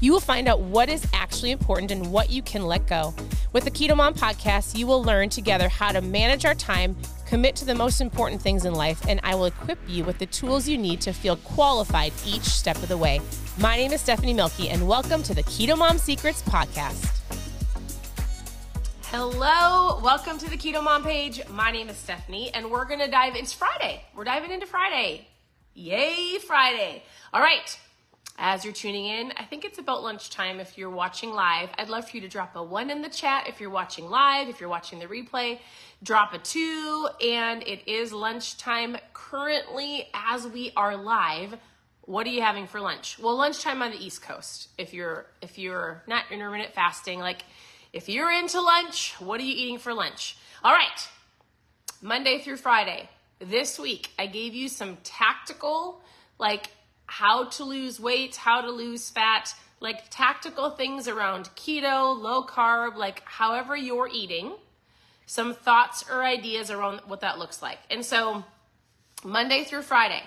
you will find out what is actually important and what you can let go. With the Keto Mom podcast, you will learn together how to manage our time, commit to the most important things in life, and I will equip you with the tools you need to feel qualified each step of the way. My name is Stephanie Mielke, and welcome to the Keto Mom Secrets podcast. Hello, welcome to the Keto Mom page. My name is Stephanie, and we're gonna dive. It's Friday. We're diving into Friday. Yay, Friday! All right, as you're tuning in. I think it's about lunchtime if you're watching live. I'd love for you to drop a one in the chat if you're watching live. If you're watching the replay, drop a two. And it is lunchtime currently as we are live. What are you having for lunch? Well, lunchtime on the East Coast. If you're if you're not intermittent fasting, like if you're into lunch, what are you eating for lunch? All right. Monday through Friday. This week I gave you some tactical like how to lose weight, how to lose fat, like tactical things around keto, low carb, like however you're eating, some thoughts or ideas around what that looks like. And so, Monday through Friday,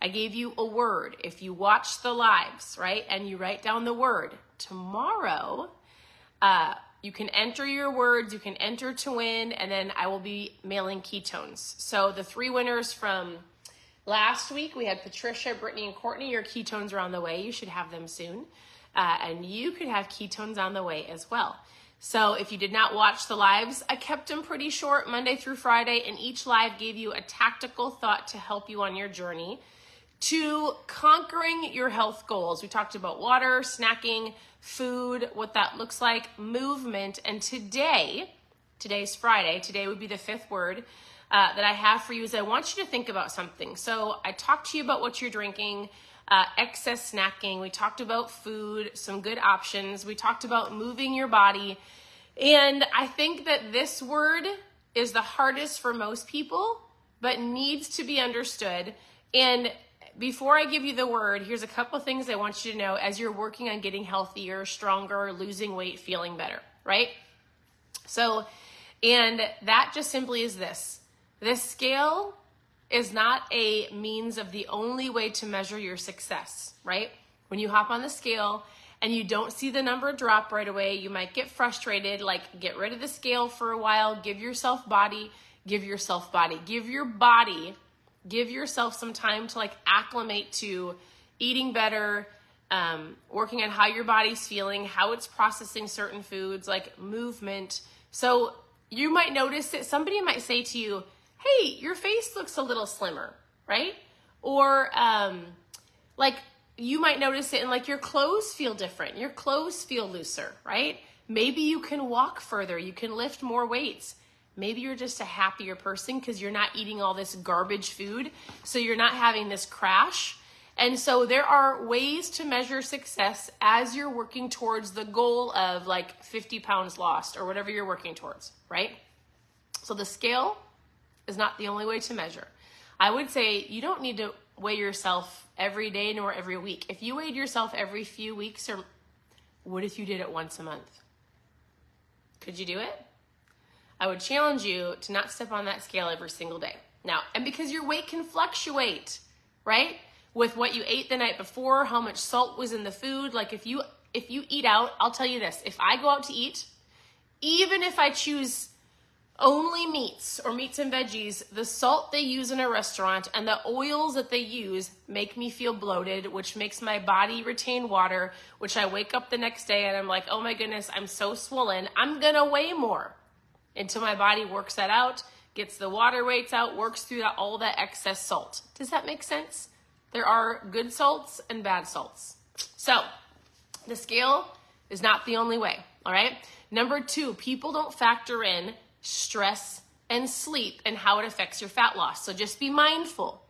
I gave you a word. If you watch the lives, right, and you write down the word, tomorrow, uh, you can enter your words, you can enter to win, and then I will be mailing ketones. So the three winners from Last week we had Patricia, Brittany, and Courtney. Your ketones are on the way. You should have them soon. Uh, and you could have ketones on the way as well. So if you did not watch the lives, I kept them pretty short Monday through Friday, and each live gave you a tactical thought to help you on your journey to conquering your health goals. We talked about water, snacking, food, what that looks like, movement, and today, today's Friday, today would be the fifth word uh, that I have for you is I want you to think about something. So I talked to you about what you're drinking, uh, excess snacking. We talked about food, some good options. We talked about moving your body. And I think that this word is the hardest for most people, but needs to be understood. And before I give you the word, here's a couple things I want you to know as you're working on getting healthier, stronger, losing weight, feeling better, right? So, and that just simply is this this scale is not a means of the only way to measure your success, right? When you hop on the scale and you don't see the number drop right away, you might get frustrated. Like, get rid of the scale for a while, give yourself body, give yourself body, give your body, give yourself some time to like acclimate to eating better, um, working on how your body's feeling, how it's processing certain foods, like movement. So, you might notice that somebody might say to you, hey, your face looks a little slimmer, right? Or um, like you might notice it in like your clothes feel different, your clothes feel looser, right? Maybe you can walk further, you can lift more weights. Maybe you're just a happier person because you're not eating all this garbage food, so you're not having this crash. And so there are ways to measure success as you're working towards the goal of like 50 pounds lost or whatever you're working towards, right? So the scale is not the only way to measure. I would say you don't need to weigh yourself every day nor every week. If you weighed yourself every few weeks, or what if you did it once a month? Could you do it? I would challenge you to not step on that scale every single day. Now, and because your weight can fluctuate, right? With what you ate the night before, how much salt was in the food. Like if you if you eat out, I'll tell you this, if I go out to eat, even if I choose only meats or meats and veggies, the salt they use in a restaurant and the oils that they use make me feel bloated, which makes my body retain water, which I wake up the next day and I'm like, oh my goodness, I'm so swollen. I'm gonna weigh more until my body works that out, gets the water weights out, works through that, all that excess salt. Does that make sense? There are good salts and bad salts. So the scale is not the only way, all right? Number two, people don't factor in stress, and sleep and how it affects your fat loss. So just be mindful.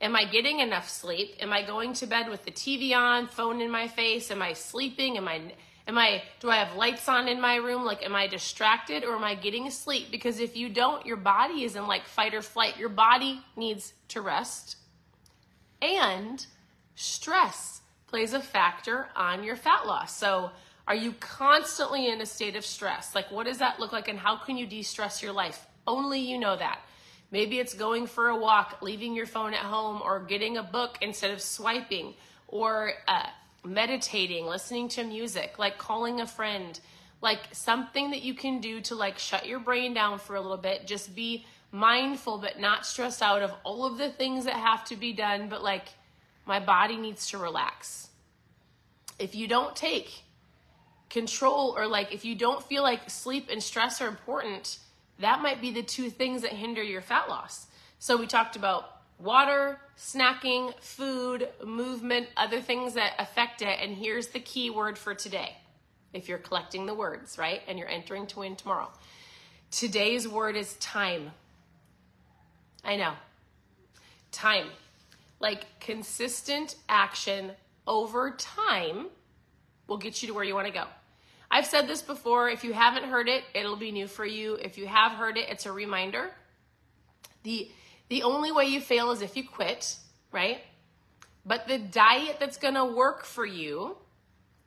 Am I getting enough sleep? Am I going to bed with the TV on, phone in my face? Am I sleeping? Am I Am I do I have lights on in my room? Like am I distracted or am I getting sleep? Because if you don't, your body is in like fight or flight. Your body needs to rest. And stress plays a factor on your fat loss. So are you constantly in a state of stress? Like what does that look like and how can you de-stress your life? Only you know that. Maybe it's going for a walk, leaving your phone at home, or getting a book instead of swiping, or uh, meditating, listening to music, like calling a friend, like something that you can do to like shut your brain down for a little bit. Just be mindful, but not stressed out of all of the things that have to be done, but like my body needs to relax. If you don't take control, or like if you don't feel like sleep and stress are important, that might be the two things that hinder your fat loss. So we talked about water, snacking, food, movement, other things that affect it. And here's the key word for today. If you're collecting the words, right? And you're entering to win tomorrow. Today's word is time. I know. Time. Like consistent action over time will get you to where you want to go. I've said this before. If you haven't heard it, it'll be new for you. If you have heard it, it's a reminder. The the only way you fail is if you quit, right? But the diet that's going to work for you,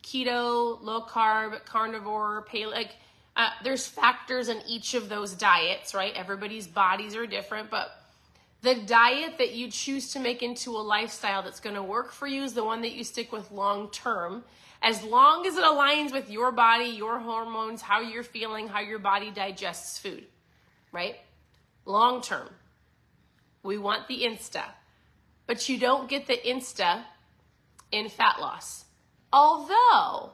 keto, low carb, carnivore, paleo, like uh, there's factors in each of those diets, right? Everybody's bodies are different, but the diet that you choose to make into a lifestyle that's going to work for you is the one that you stick with long term as long as it aligns with your body, your hormones, how you're feeling, how your body digests food, right? Long term. We want the Insta, but you don't get the Insta in fat loss. Although,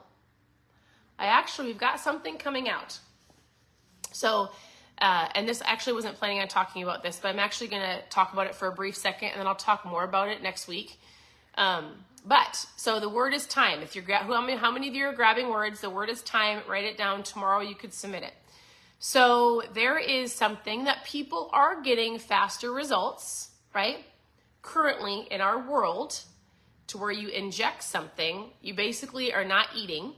I actually, we've got something coming out. So, uh, and this actually wasn't planning on talking about this, but I'm actually going to talk about it for a brief second and then I'll talk more about it next week. Um, but so the word is time. If you're how many how many of you are grabbing words? The word is time. Write it down. Tomorrow you could submit it. So there is something that people are getting faster results, right? Currently in our world, to where you inject something, you basically are not eating,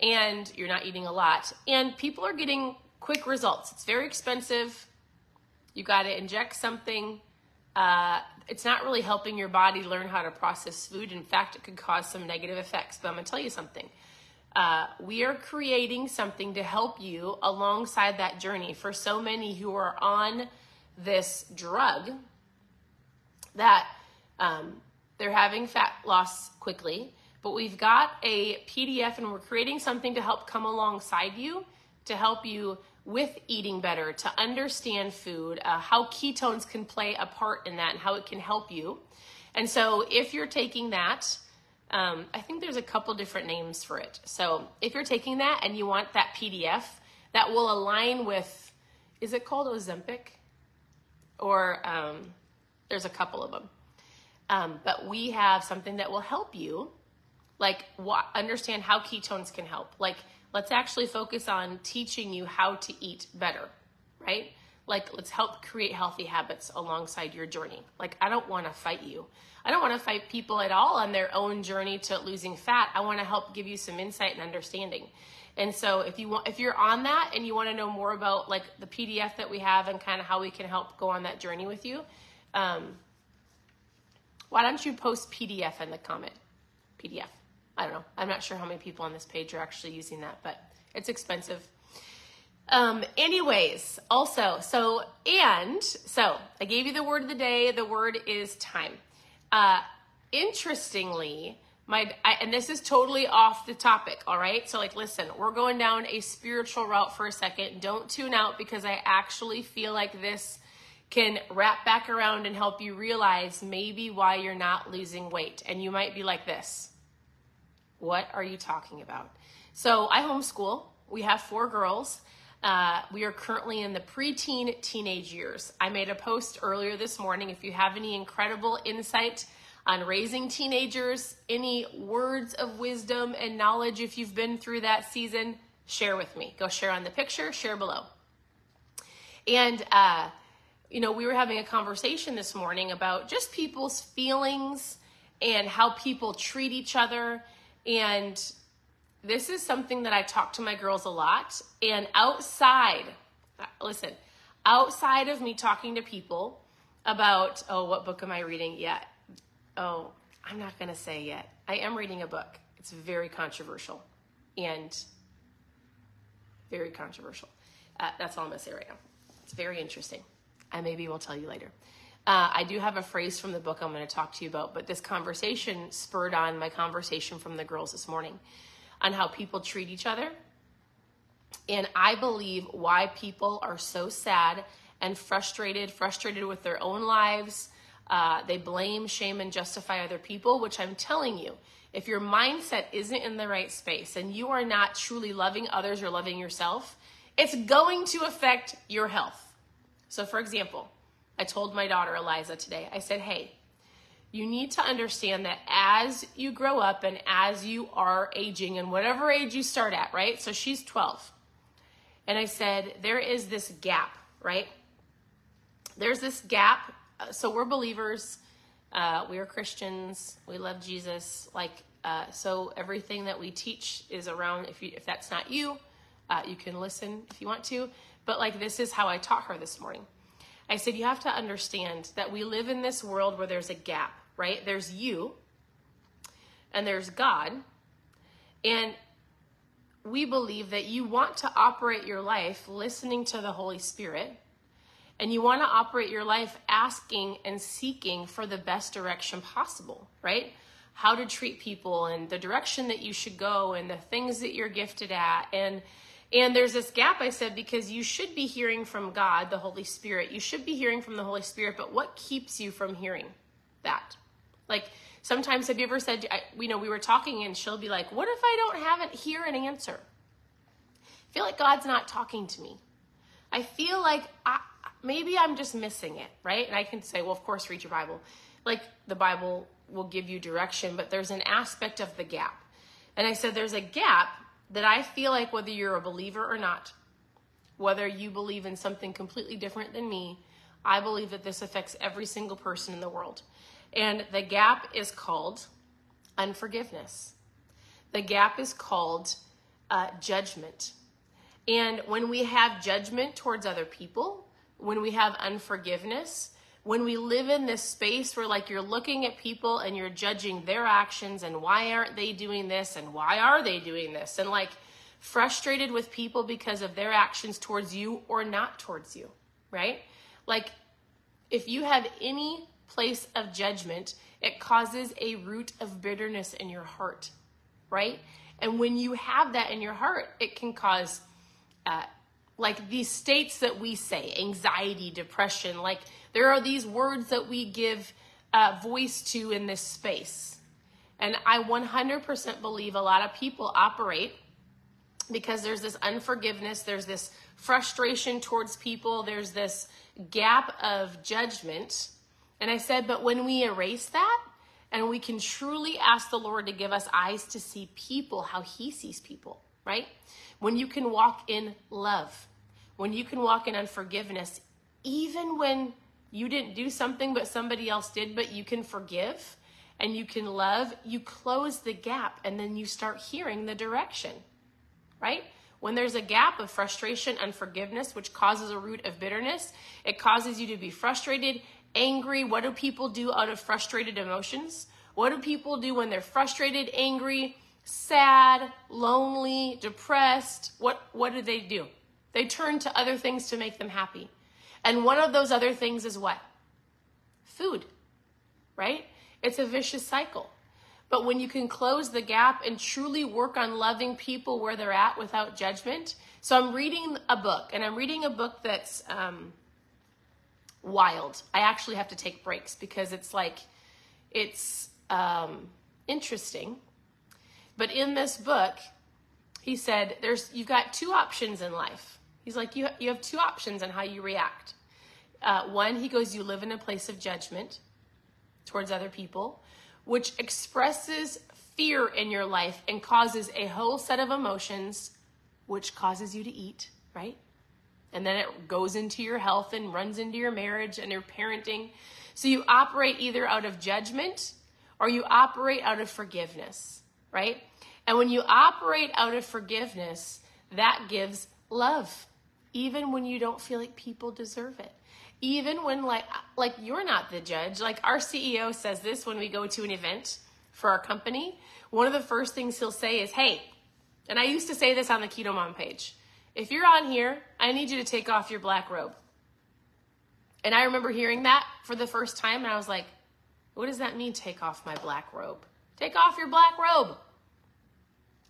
and you're not eating a lot, and people are getting quick results. It's very expensive. You got to inject something. Uh, it's not really helping your body learn how to process food. In fact, it could cause some negative effects. But I'm going to tell you something. Uh, we are creating something to help you alongside that journey for so many who are on this drug that um, they're having fat loss quickly. But we've got a PDF and we're creating something to help come alongside you to help you with eating better, to understand food, uh, how ketones can play a part in that, and how it can help you. And so, if you're taking that, um, I think there's a couple different names for it. So, if you're taking that and you want that PDF that will align with, is it called Ozempic? Or um, there's a couple of them. Um, but we have something that will help you, like understand how ketones can help. Like let's actually focus on teaching you how to eat better, right? Like, let's help create healthy habits alongside your journey. Like, I don't want to fight you. I don't want to fight people at all on their own journey to losing fat. I want to help give you some insight and understanding. And so if you want if you're on that and you want to know more about like the PDF that we have and kind of how we can help go on that journey with you, um, why don't you post PDF in the comment? PDF. I don't know. I'm not sure how many people on this page are actually using that, but it's expensive. Um, anyways, also, so, and, so I gave you the word of the day. The word is time. Uh, interestingly, my, I, and this is totally off the topic, all right? So, like, listen, we're going down a spiritual route for a second. Don't tune out because I actually feel like this can wrap back around and help you realize maybe why you're not losing weight. And you might be like this what are you talking about? So I homeschool. We have four girls. Uh, we are currently in the preteen teenage years. I made a post earlier this morning. If you have any incredible insight on raising teenagers, any words of wisdom and knowledge, if you've been through that season, share with me. Go share on the picture, share below. And, uh, you know, we were having a conversation this morning about just people's feelings and how people treat each other and this is something that I talk to my girls a lot. And outside, listen, outside of me talking to people about, oh, what book am I reading yet? Oh, I'm not going to say yet. I am reading a book. It's very controversial and very controversial. Uh, that's all I'm going to say right now. It's very interesting. I maybe will tell you later. Uh, I do have a phrase from the book I'm going to talk to you about, but this conversation spurred on my conversation from the girls this morning on how people treat each other. And I believe why people are so sad and frustrated, frustrated with their own lives. Uh, they blame, shame, and justify other people, which I'm telling you, if your mindset isn't in the right space and you are not truly loving others or loving yourself, it's going to affect your health. So, for example, I told my daughter Eliza today, I said, hey, you need to understand that as you grow up and as you are aging, and whatever age you start at, right? So she's 12. And I said, there is this gap, right? There's this gap. Uh, so we're believers, uh, we are Christians, we love Jesus. Like, uh, so everything that we teach is around, if, you, if that's not you, uh, you can listen if you want to. But like, this is how I taught her this morning. I said, you have to understand that we live in this world where there's a gap, right? There's you and there's God. And we believe that you want to operate your life listening to the Holy Spirit. And you want to operate your life asking and seeking for the best direction possible, right? How to treat people and the direction that you should go and the things that you're gifted at. And and there's this gap, I said, because you should be hearing from God, the Holy Spirit. You should be hearing from the Holy Spirit, but what keeps you from hearing that? Like, sometimes have you ever said, I, you know, we were talking and she'll be like, what if I don't have it hear an answer? I feel like God's not talking to me. I feel like I, maybe I'm just missing it, right? And I can say, well, of course, read your Bible. Like, the Bible will give you direction, but there's an aspect of the gap. And I said, there's a gap that I feel like whether you're a believer or not, whether you believe in something completely different than me, I believe that this affects every single person in the world. And the gap is called unforgiveness. The gap is called uh, judgment. And when we have judgment towards other people, when we have unforgiveness, when we live in this space where like you're looking at people and you're judging their actions and why aren't they doing this and why are they doing this and like frustrated with people because of their actions towards you or not towards you, right? Like if you have any place of judgment, it causes a root of bitterness in your heart, right? And when you have that in your heart, it can cause uh, like these states that we say anxiety, depression, like there are these words that we give uh, voice to in this space. And I 100% believe a lot of people operate because there's this unforgiveness, there's this frustration towards people, there's this gap of judgment. And I said, but when we erase that and we can truly ask the Lord to give us eyes to see people how He sees people, right? When you can walk in love, when you can walk in unforgiveness, even when you didn't do something, but somebody else did, but you can forgive and you can love, you close the gap and then you start hearing the direction, right? When there's a gap of frustration, unforgiveness, which causes a root of bitterness, it causes you to be frustrated, angry. What do people do out of frustrated emotions? What do people do when they're frustrated, angry, sad, lonely, depressed? What, what do they do? They turn to other things to make them happy. And one of those other things is what? Food, right? It's a vicious cycle. But when you can close the gap and truly work on loving people where they're at without judgment. So I'm reading a book, and I'm reading a book that's um, wild. I actually have to take breaks because it's like, it's um, interesting. But in this book, he said, "There's you've got two options in life." He's like, "You you have two options on how you react." Uh, one, he goes, You live in a place of judgment towards other people, which expresses fear in your life and causes a whole set of emotions, which causes you to eat, right? And then it goes into your health and runs into your marriage and your parenting. So you operate either out of judgment or you operate out of forgiveness, right? And when you operate out of forgiveness, that gives love, even when you don't feel like people deserve it. Even when like like you're not the judge. Like our CEO says this when we go to an event for our company. One of the first things he'll say is, "Hey," and I used to say this on the Keto Mom page. If you're on here, I need you to take off your black robe. And I remember hearing that for the first time, and I was like, what does that mean, take off my black robe? Take off your black robe.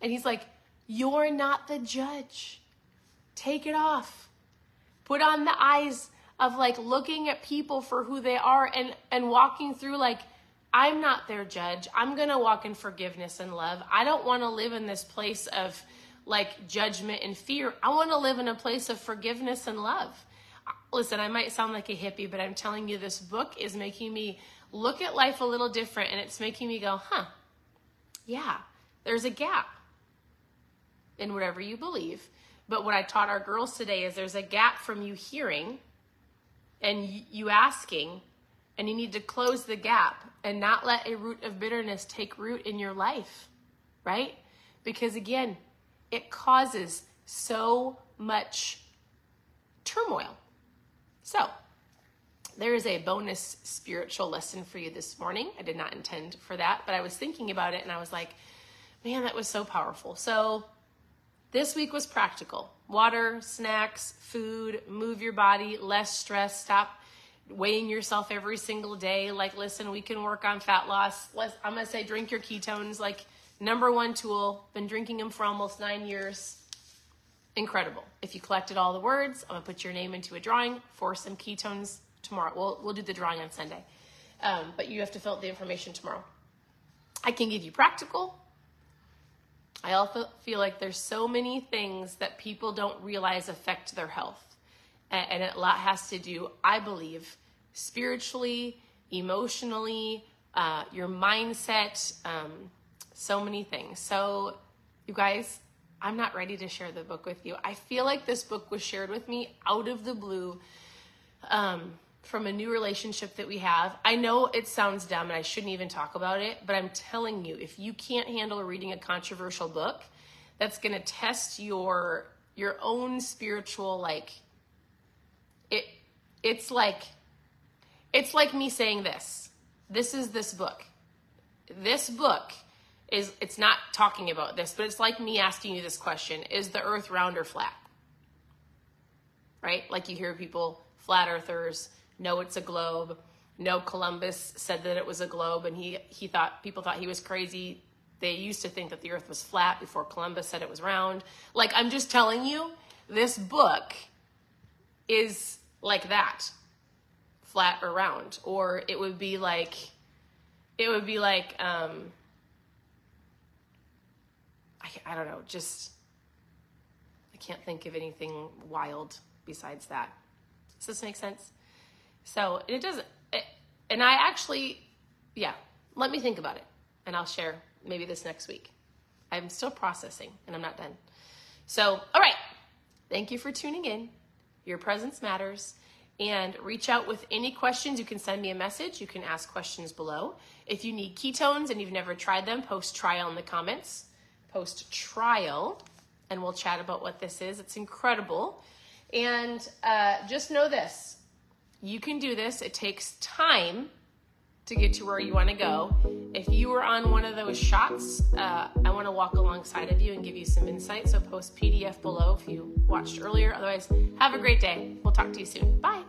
And he's like, You're not the judge. Take it off. Put on the eyes of like looking at people for who they are and, and walking through like, I'm not their judge. I'm going to walk in forgiveness and love. I don't want to live in this place of like judgment and fear. I want to live in a place of forgiveness and love. Listen, I might sound like a hippie, but I'm telling you, this book is making me look at life a little different and it's making me go, huh, yeah, there's a gap in whatever you believe. But what I taught our girls today is there's a gap from you hearing and you asking, and you need to close the gap and not let a root of bitterness take root in your life, right? Because again, it causes so much turmoil. So, there is a bonus spiritual lesson for you this morning. I did not intend for that, but I was thinking about it and I was like, man, that was so powerful. So, this week was practical water, snacks, food, move your body, less stress, stop weighing yourself every single day. Like, listen, we can work on fat loss. Let's, I'm going to say drink your ketones. Like, number one tool, been drinking them for almost nine years. Incredible. If you collected all the words, I'm going to put your name into a drawing for some ketones tomorrow. We'll, we'll do the drawing on Sunday. Um, but you have to fill out the information tomorrow. I can give you practical. I also feel like there's so many things that people don't realize affect their health. And, a lot has to do, I believe, spiritually, emotionally, uh, your mindset, um, so many things. So, you guys, I'm not ready to share the book with you. I feel like this book was shared with me out of the blue. Um, from a new relationship that we have. I know it sounds dumb and I shouldn't even talk about it, but I'm telling you, if you can't handle reading a controversial book, that's going to test your your own spiritual like it it's like it's like me saying this. This is this book. This book is it's not talking about this, but it's like me asking you this question, is the earth round or flat? Right? Like you hear people flat earthers no, it's a globe. No, Columbus said that it was a globe, and he he thought people thought he was crazy. They used to think that the Earth was flat before Columbus said it was round. Like I'm just telling you, this book is like that, flat or round, or it would be like, it would be like, um, I, I don't know, just I can't think of anything wild besides that. Does this make sense? So it doesn't, it, and I actually, yeah, let me think about it and I'll share maybe this next week. I'm still processing and I'm not done. So, all right. Thank you for tuning in. Your presence matters. And reach out with any questions. You can send me a message. You can ask questions below. If you need ketones and you've never tried them, post trial in the comments. Post trial, and we'll chat about what this is. It's incredible. And uh, just know this you can do this. It takes time to get to where you want to go. If you were on one of those shots, uh, I want to walk alongside of you and give you some insight. So post PDF below if you watched earlier. Otherwise, have a great day. We'll talk to you soon. Bye.